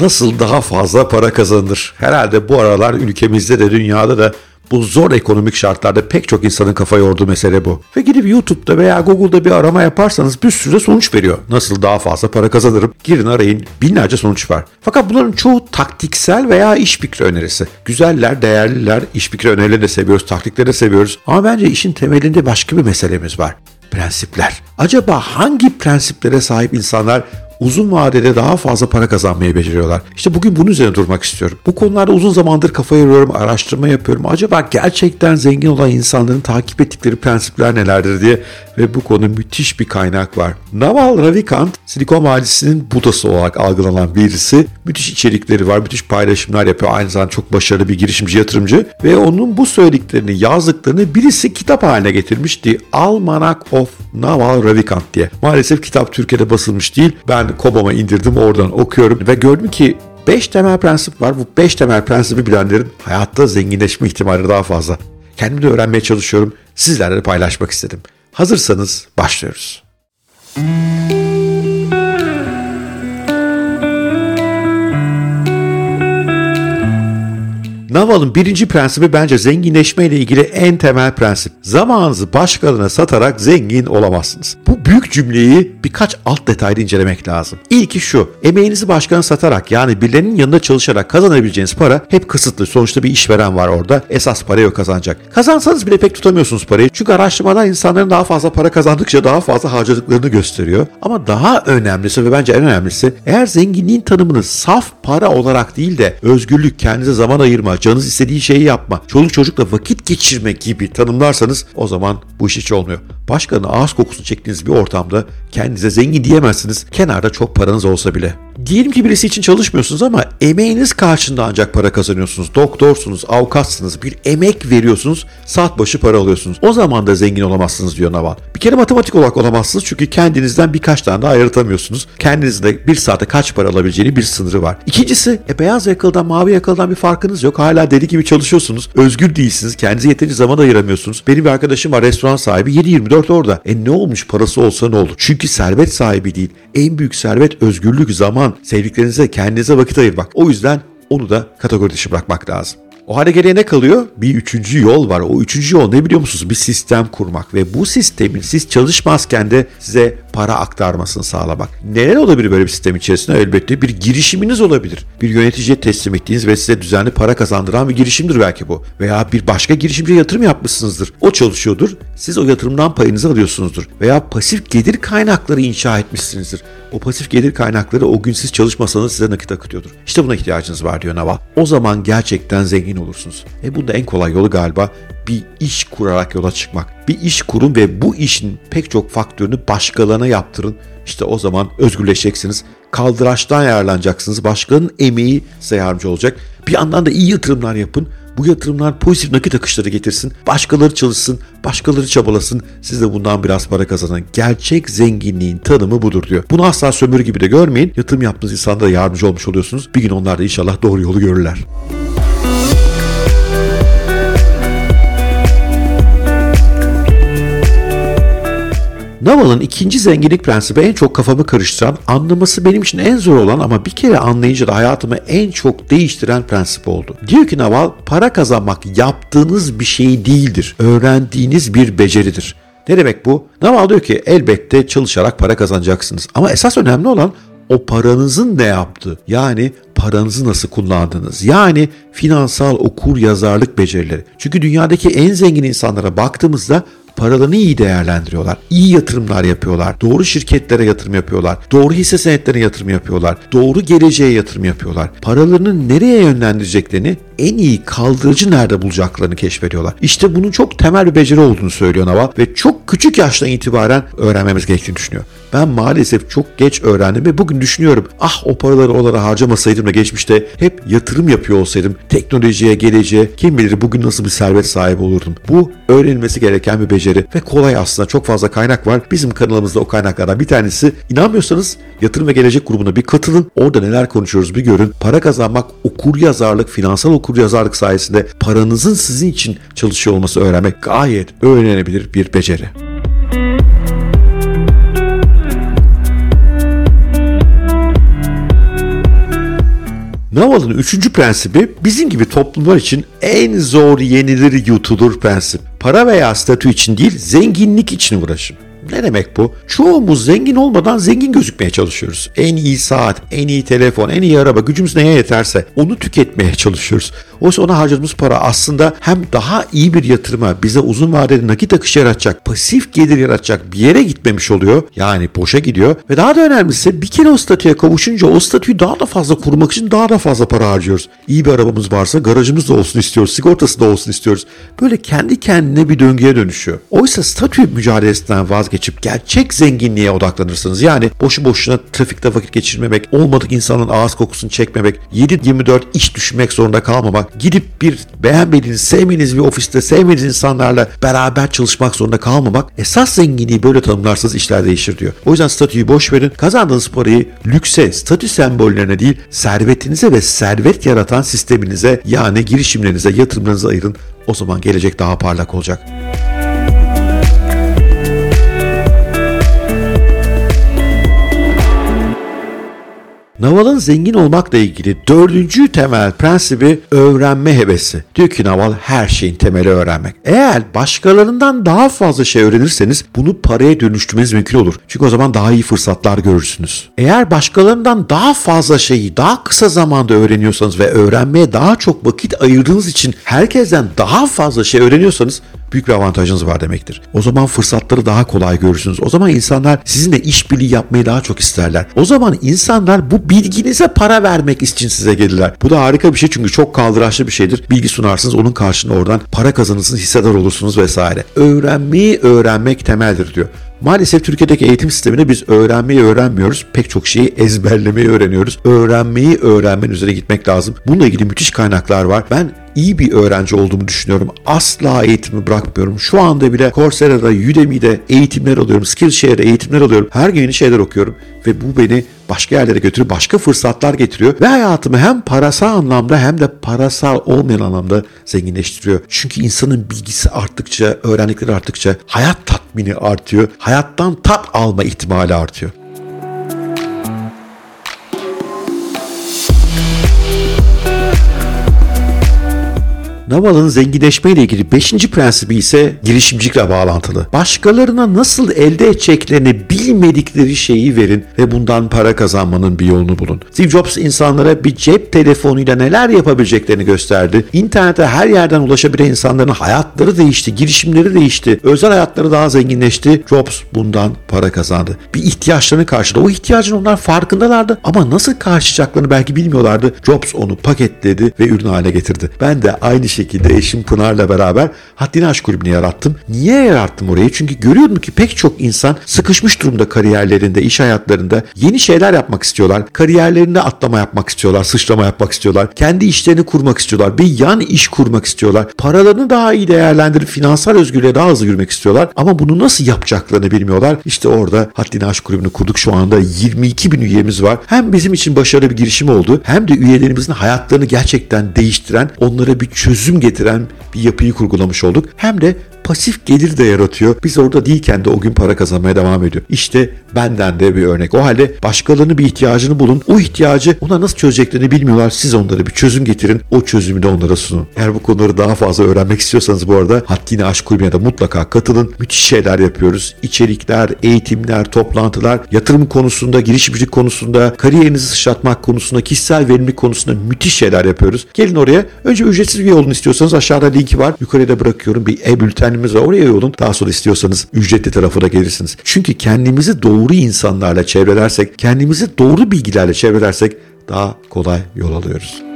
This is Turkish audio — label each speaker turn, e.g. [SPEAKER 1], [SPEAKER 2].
[SPEAKER 1] Nasıl daha fazla para kazanılır? Herhalde bu aralar ülkemizde de dünyada da bu zor ekonomik şartlarda pek çok insanın kafa yorduğu mesele bu. Ve gidip YouTube'da veya Google'da bir arama yaparsanız bir sürü sonuç veriyor. Nasıl daha fazla para kazanırım? Girin arayın binlerce sonuç var. Fakat bunların çoğu taktiksel veya iş fikri önerisi. Güzeller, değerliler, iş fikri önerileri de seviyoruz, taktikleri de seviyoruz. Ama bence işin temelinde başka bir meselemiz var. Prensipler. Acaba hangi prensiplere sahip insanlar uzun vadede daha fazla para kazanmayı beceriyorlar. İşte bugün bunun üzerine durmak istiyorum. Bu konularda uzun zamandır kafa yoruyorum, araştırma yapıyorum. Acaba gerçekten zengin olan insanların takip ettikleri prensipler nelerdir diye ve bu konu müthiş bir kaynak var. Naval Ravikant, Silikon Vadisi'nin budası olarak algılanan birisi. Müthiş içerikleri var, müthiş paylaşımlar yapıyor. Aynı zamanda çok başarılı bir girişimci, yatırımcı. Ve onun bu söylediklerini, yazdıklarını birisi kitap haline getirmişti. Almanac of Naval Ravikant diye. Maalesef kitap Türkiye'de basılmış değil. Ben Kobam'a indirdim, oradan okuyorum ve gördüm ki 5 temel prensip var. Bu 5 temel prensibi bilenlerin hayatta zenginleşme ihtimali daha fazla. Kendim de öğrenmeye çalışıyorum. Sizlerle paylaşmak istedim. Hazırsanız başlıyoruz. Naval'ın birinci prensibi bence zenginleşme ile ilgili en temel prensip. Zamanınızı başkalarına satarak zengin olamazsınız. Bu büyük cümleyi birkaç alt detayda incelemek lazım. İlki şu, emeğinizi başkana satarak yani birilerinin yanında çalışarak kazanabileceğiniz para hep kısıtlı. Sonuçta bir işveren var orada. Esas parayı o kazanacak. Kazansanız bile pek tutamıyorsunuz parayı. Çünkü araştırmalar insanların daha fazla para kazandıkça daha fazla harcadıklarını gösteriyor. Ama daha önemlisi ve bence en önemlisi eğer zenginliğin tanımını saf para olarak değil de özgürlük, kendinize zaman ayırma, canınız istediği şeyi yapma, çoluk çocukla vakit geçirme gibi tanımlarsanız o zaman bu iş hiç olmuyor. Başkanın ağız kokusu çektiğiniz bir ortamda kendinize zengin diyemezsiniz. Kenarda çok paranız olsa bile. Diyelim ki birisi için çalışmıyorsunuz ama emeğiniz karşında ancak para kazanıyorsunuz. Doktorsunuz, avukatsınız, bir emek veriyorsunuz, saat başı para alıyorsunuz. O zaman da zengin olamazsınız diyor Naval. Bir kere matematik olarak olamazsınız çünkü kendinizden birkaç tane daha ayırtamıyorsunuz. Kendinizde bir saate kaç para alabileceğini bir sınırı var. İkincisi, e, beyaz yakalıdan mavi yakalıdan bir farkınız yok. Hala deli gibi çalışıyorsunuz. Özgür değilsiniz. Kendinize yeterince zaman ayıramıyorsunuz. Benim bir arkadaşım var restoran sahibi 7-24 orada. E ne olmuş parası olsa ne olur? Çünkü servet sahibi değil. En büyük servet özgürlük, zaman, sevdiklerinize, kendinize vakit ayırmak. O yüzden onu da kategori dışı bırakmak lazım. O hale geriye ne kalıyor? Bir üçüncü yol var. O üçüncü yol ne biliyor musunuz? Bir sistem kurmak ve bu sistemin siz çalışmazken de size para aktarmasını sağlamak. Neler olabilir böyle bir sistem içerisinde? Elbette bir girişiminiz olabilir. Bir yöneticiye teslim ettiğiniz ve size düzenli para kazandıran bir girişimdir belki bu. Veya bir başka girişimciye yatırım yapmışsınızdır. O çalışıyordur. Siz o yatırımdan payınızı alıyorsunuzdur. Veya pasif gelir kaynakları inşa etmişsinizdir. O pasif gelir kaynakları o gün siz çalışmasanız size nakit akıtıyordur. İşte buna ihtiyacınız var diyor Naval. O zaman gerçekten zengin olursunuz. E bu en kolay yolu galiba bir iş kurarak yola çıkmak. Bir iş kurun ve bu işin pek çok faktörünü başkalarına yaptırın. İşte o zaman özgürleşeceksiniz. Kaldıraçtan yararlanacaksınız. Başkanın emeği size yardımcı olacak. Bir yandan da iyi yatırımlar yapın. Bu yatırımlar pozitif nakit akışları getirsin. Başkaları çalışsın, başkaları çabalasın. Siz de bundan biraz para kazanın. Gerçek zenginliğin tanımı budur diyor. Bunu asla sömürü gibi de görmeyin. Yatırım yaptığınız insanlara yardımcı olmuş oluyorsunuz. Bir gün onlar da inşallah doğru yolu görürler. Naval'ın ikinci zenginlik prensibi en çok kafamı karıştıran, anlaması benim için en zor olan ama bir kere anlayınca da hayatımı en çok değiştiren prensip oldu. Diyor ki Naval, para kazanmak yaptığınız bir şey değildir, öğrendiğiniz bir beceridir. Ne demek bu? Naval diyor ki elbette çalışarak para kazanacaksınız. Ama esas önemli olan o paranızın ne yaptığı yani paranızı nasıl kullandığınız yani finansal okur yazarlık becerileri. Çünkü dünyadaki en zengin insanlara baktığımızda paralarını iyi değerlendiriyorlar. İyi yatırımlar yapıyorlar. Doğru şirketlere yatırım yapıyorlar. Doğru hisse senetlerine yatırım yapıyorlar. Doğru geleceğe yatırım yapıyorlar. Paralarını nereye yönlendireceklerini en iyi kaldırıcı nerede bulacaklarını keşfediyorlar. İşte bunun çok temel bir beceri olduğunu söylüyor Naval ve çok küçük yaştan itibaren öğrenmemiz gerektiğini düşünüyor. Ben maalesef çok geç öğrendim ve bugün düşünüyorum ah o paraları onlara harcamasaydım da geçmişte hep yatırım yapıyor olsaydım teknolojiye, geleceğe kim bilir bugün nasıl bir servet sahibi olurdum. Bu öğrenilmesi gereken bir beceri ve kolay aslında çok fazla kaynak var. Bizim kanalımızda o kaynaklardan bir tanesi. İnanmıyorsanız Yatırım ve Gelecek grubuna bir katılın. Orada neler konuşuyoruz bir görün. Para kazanmak, okur yazarlık, finansal okur yazarlık sayesinde paranızın sizin için çalışıyor olması öğrenmek gayet öğrenebilir bir beceri. Naval'ın üçüncü prensibi bizim gibi toplumlar için en zor yenilir yutulur prensip. Para veya statü için değil zenginlik için uğraşın. Ne demek bu? Çoğumuz zengin olmadan zengin gözükmeye çalışıyoruz. En iyi saat, en iyi telefon, en iyi araba gücümüz neye yeterse onu tüketmeye çalışıyoruz. Oysa ona harcadığımız para aslında hem daha iyi bir yatırıma, bize uzun vadeli nakit akışı yaratacak, pasif gelir yaratacak bir yere gitmemiş oluyor. Yani boşa gidiyor. Ve daha da önemlisi bir kere o statüye kavuşunca o statüyü daha da fazla kurmak için daha da fazla para harcıyoruz. İyi bir arabamız varsa garajımız da olsun istiyoruz, sigortası da olsun istiyoruz. Böyle kendi kendine bir döngüye dönüşüyor. Oysa statü mücadelesinden vazgeçip gerçek zenginliğe odaklanırsınız. Yani boşu boşuna trafikte vakit geçirmemek, olmadık insanın ağız kokusunu çekmemek, 7-24 iş düşünmek zorunda kalmamak, gidip bir beğenmediğiniz, sevmediğiniz bir ofiste sevmediğiniz insanlarla beraber çalışmak zorunda kalmamak esas zenginliği böyle tanımlarsanız işler değişir diyor. O yüzden statüyü boş verin. Kazandığınız parayı lükse, statü sembollerine değil servetinize ve servet yaratan sisteminize yani girişimlerinize, yatırımlarınıza ayırın. O zaman gelecek daha parlak olacak. Naval'ın zengin olmakla ilgili dördüncü temel prensibi öğrenme hevesi. Diyor ki Naval her şeyin temeli öğrenmek. Eğer başkalarından daha fazla şey öğrenirseniz bunu paraya dönüştürmeniz mümkün olur. Çünkü o zaman daha iyi fırsatlar görürsünüz. Eğer başkalarından daha fazla şeyi daha kısa zamanda öğreniyorsanız ve öğrenmeye daha çok vakit ayırdığınız için herkesten daha fazla şey öğreniyorsanız büyük bir avantajınız var demektir. O zaman fırsatları daha kolay görürsünüz. O zaman insanlar sizinle işbirliği yapmayı daha çok isterler. O zaman insanlar bu bilginize para vermek için size gelirler. Bu da harika bir şey çünkü çok kaldıraçlı bir şeydir. Bilgi sunarsınız onun karşılığında oradan para kazanırsınız, hissedar olursunuz vesaire. Öğrenmeyi öğrenmek temeldir diyor. Maalesef Türkiye'deki eğitim sisteminde biz öğrenmeyi öğrenmiyoruz. Pek çok şeyi ezberlemeyi öğreniyoruz. Öğrenmeyi öğrenmenin üzerine gitmek lazım. Bununla ilgili müthiş kaynaklar var. Ben iyi bir öğrenci olduğumu düşünüyorum. Asla eğitimi bırakmıyorum. Şu anda bile Coursera'da, Udemy'de eğitimler alıyorum. Skillshare'de eğitimler alıyorum. Her gün yeni şeyler okuyorum. Ve bu beni başka yerlere götürüyor, başka fırsatlar getiriyor. Ve hayatımı hem parasal anlamda hem de parasal olmayan anlamda zenginleştiriyor. Çünkü insanın bilgisi arttıkça, öğrendikleri arttıkça hayat tatmini artıyor. Hayattan tat alma ihtimali artıyor. Naval'ın zenginleşme ile ilgili 5. prensibi ise girişimcilikle bağlantılı. Başkalarına nasıl elde edeceklerini bilmedikleri şeyi verin ve bundan para kazanmanın bir yolunu bulun. Steve Jobs insanlara bir cep telefonuyla neler yapabileceklerini gösterdi. İnternete her yerden ulaşabilen insanların hayatları değişti, girişimleri değişti, özel hayatları daha zenginleşti. Jobs bundan para kazandı. Bir ihtiyaçlarını karşıladı. O ihtiyacın onlar farkındalardı ama nasıl karşılayacaklarını belki bilmiyorlardı. Jobs onu paketledi ve ürün haline getirdi. Ben de aynı şekilde eşim Pınar'la beraber Haddini Aşk Kulübü'nü yarattım. Niye yarattım orayı? Çünkü görüyordum ki pek çok insan sıkışmış durumda kariyerlerinde, iş hayatlarında yeni şeyler yapmak istiyorlar. Kariyerlerinde atlama yapmak istiyorlar, sıçrama yapmak istiyorlar. Kendi işlerini kurmak istiyorlar. Bir yan iş kurmak istiyorlar. Paralarını daha iyi değerlendirip finansal özgürlüğe daha hızlı yürümek istiyorlar. Ama bunu nasıl yapacaklarını bilmiyorlar. İşte orada Haddini Aşk Kulübü'nü kurduk. Şu anda 22 bin üyemiz var. Hem bizim için başarılı bir girişim oldu hem de üyelerimizin hayatlarını gerçekten değiştiren, onlara bir çözüm çözüm getiren bir yapıyı kurgulamış olduk. Hem de pasif gelir de yaratıyor. Biz orada değilken de o gün para kazanmaya devam ediyor. İşte benden de bir örnek. O halde başkalarının bir ihtiyacını bulun. O ihtiyacı ona nasıl çözeceklerini bilmiyorlar. Siz onlara bir çözüm getirin. O çözümü de onlara sunun. Eğer bu konuları daha fazla öğrenmek istiyorsanız bu arada Haddini Aşk Kulübü'ne de mutlaka katılın. Müthiş şeyler yapıyoruz. İçerikler, eğitimler, toplantılar, yatırım konusunda, girişimcilik konusunda, kariyerinizi sıçratmak konusunda, kişisel verimlilik konusunda müthiş şeyler yapıyoruz. Gelin oraya. Önce ücretsiz bir olun istiyorsanız aşağıda linki var. Yukarıya da bırakıyorum. Bir var. Oraya yolun. Daha sonra istiyorsanız ücretli tarafına gelirsiniz. Çünkü kendimizi doğru insanlarla çevrelersek, kendimizi doğru bilgilerle çevrelersek daha kolay yol alıyoruz.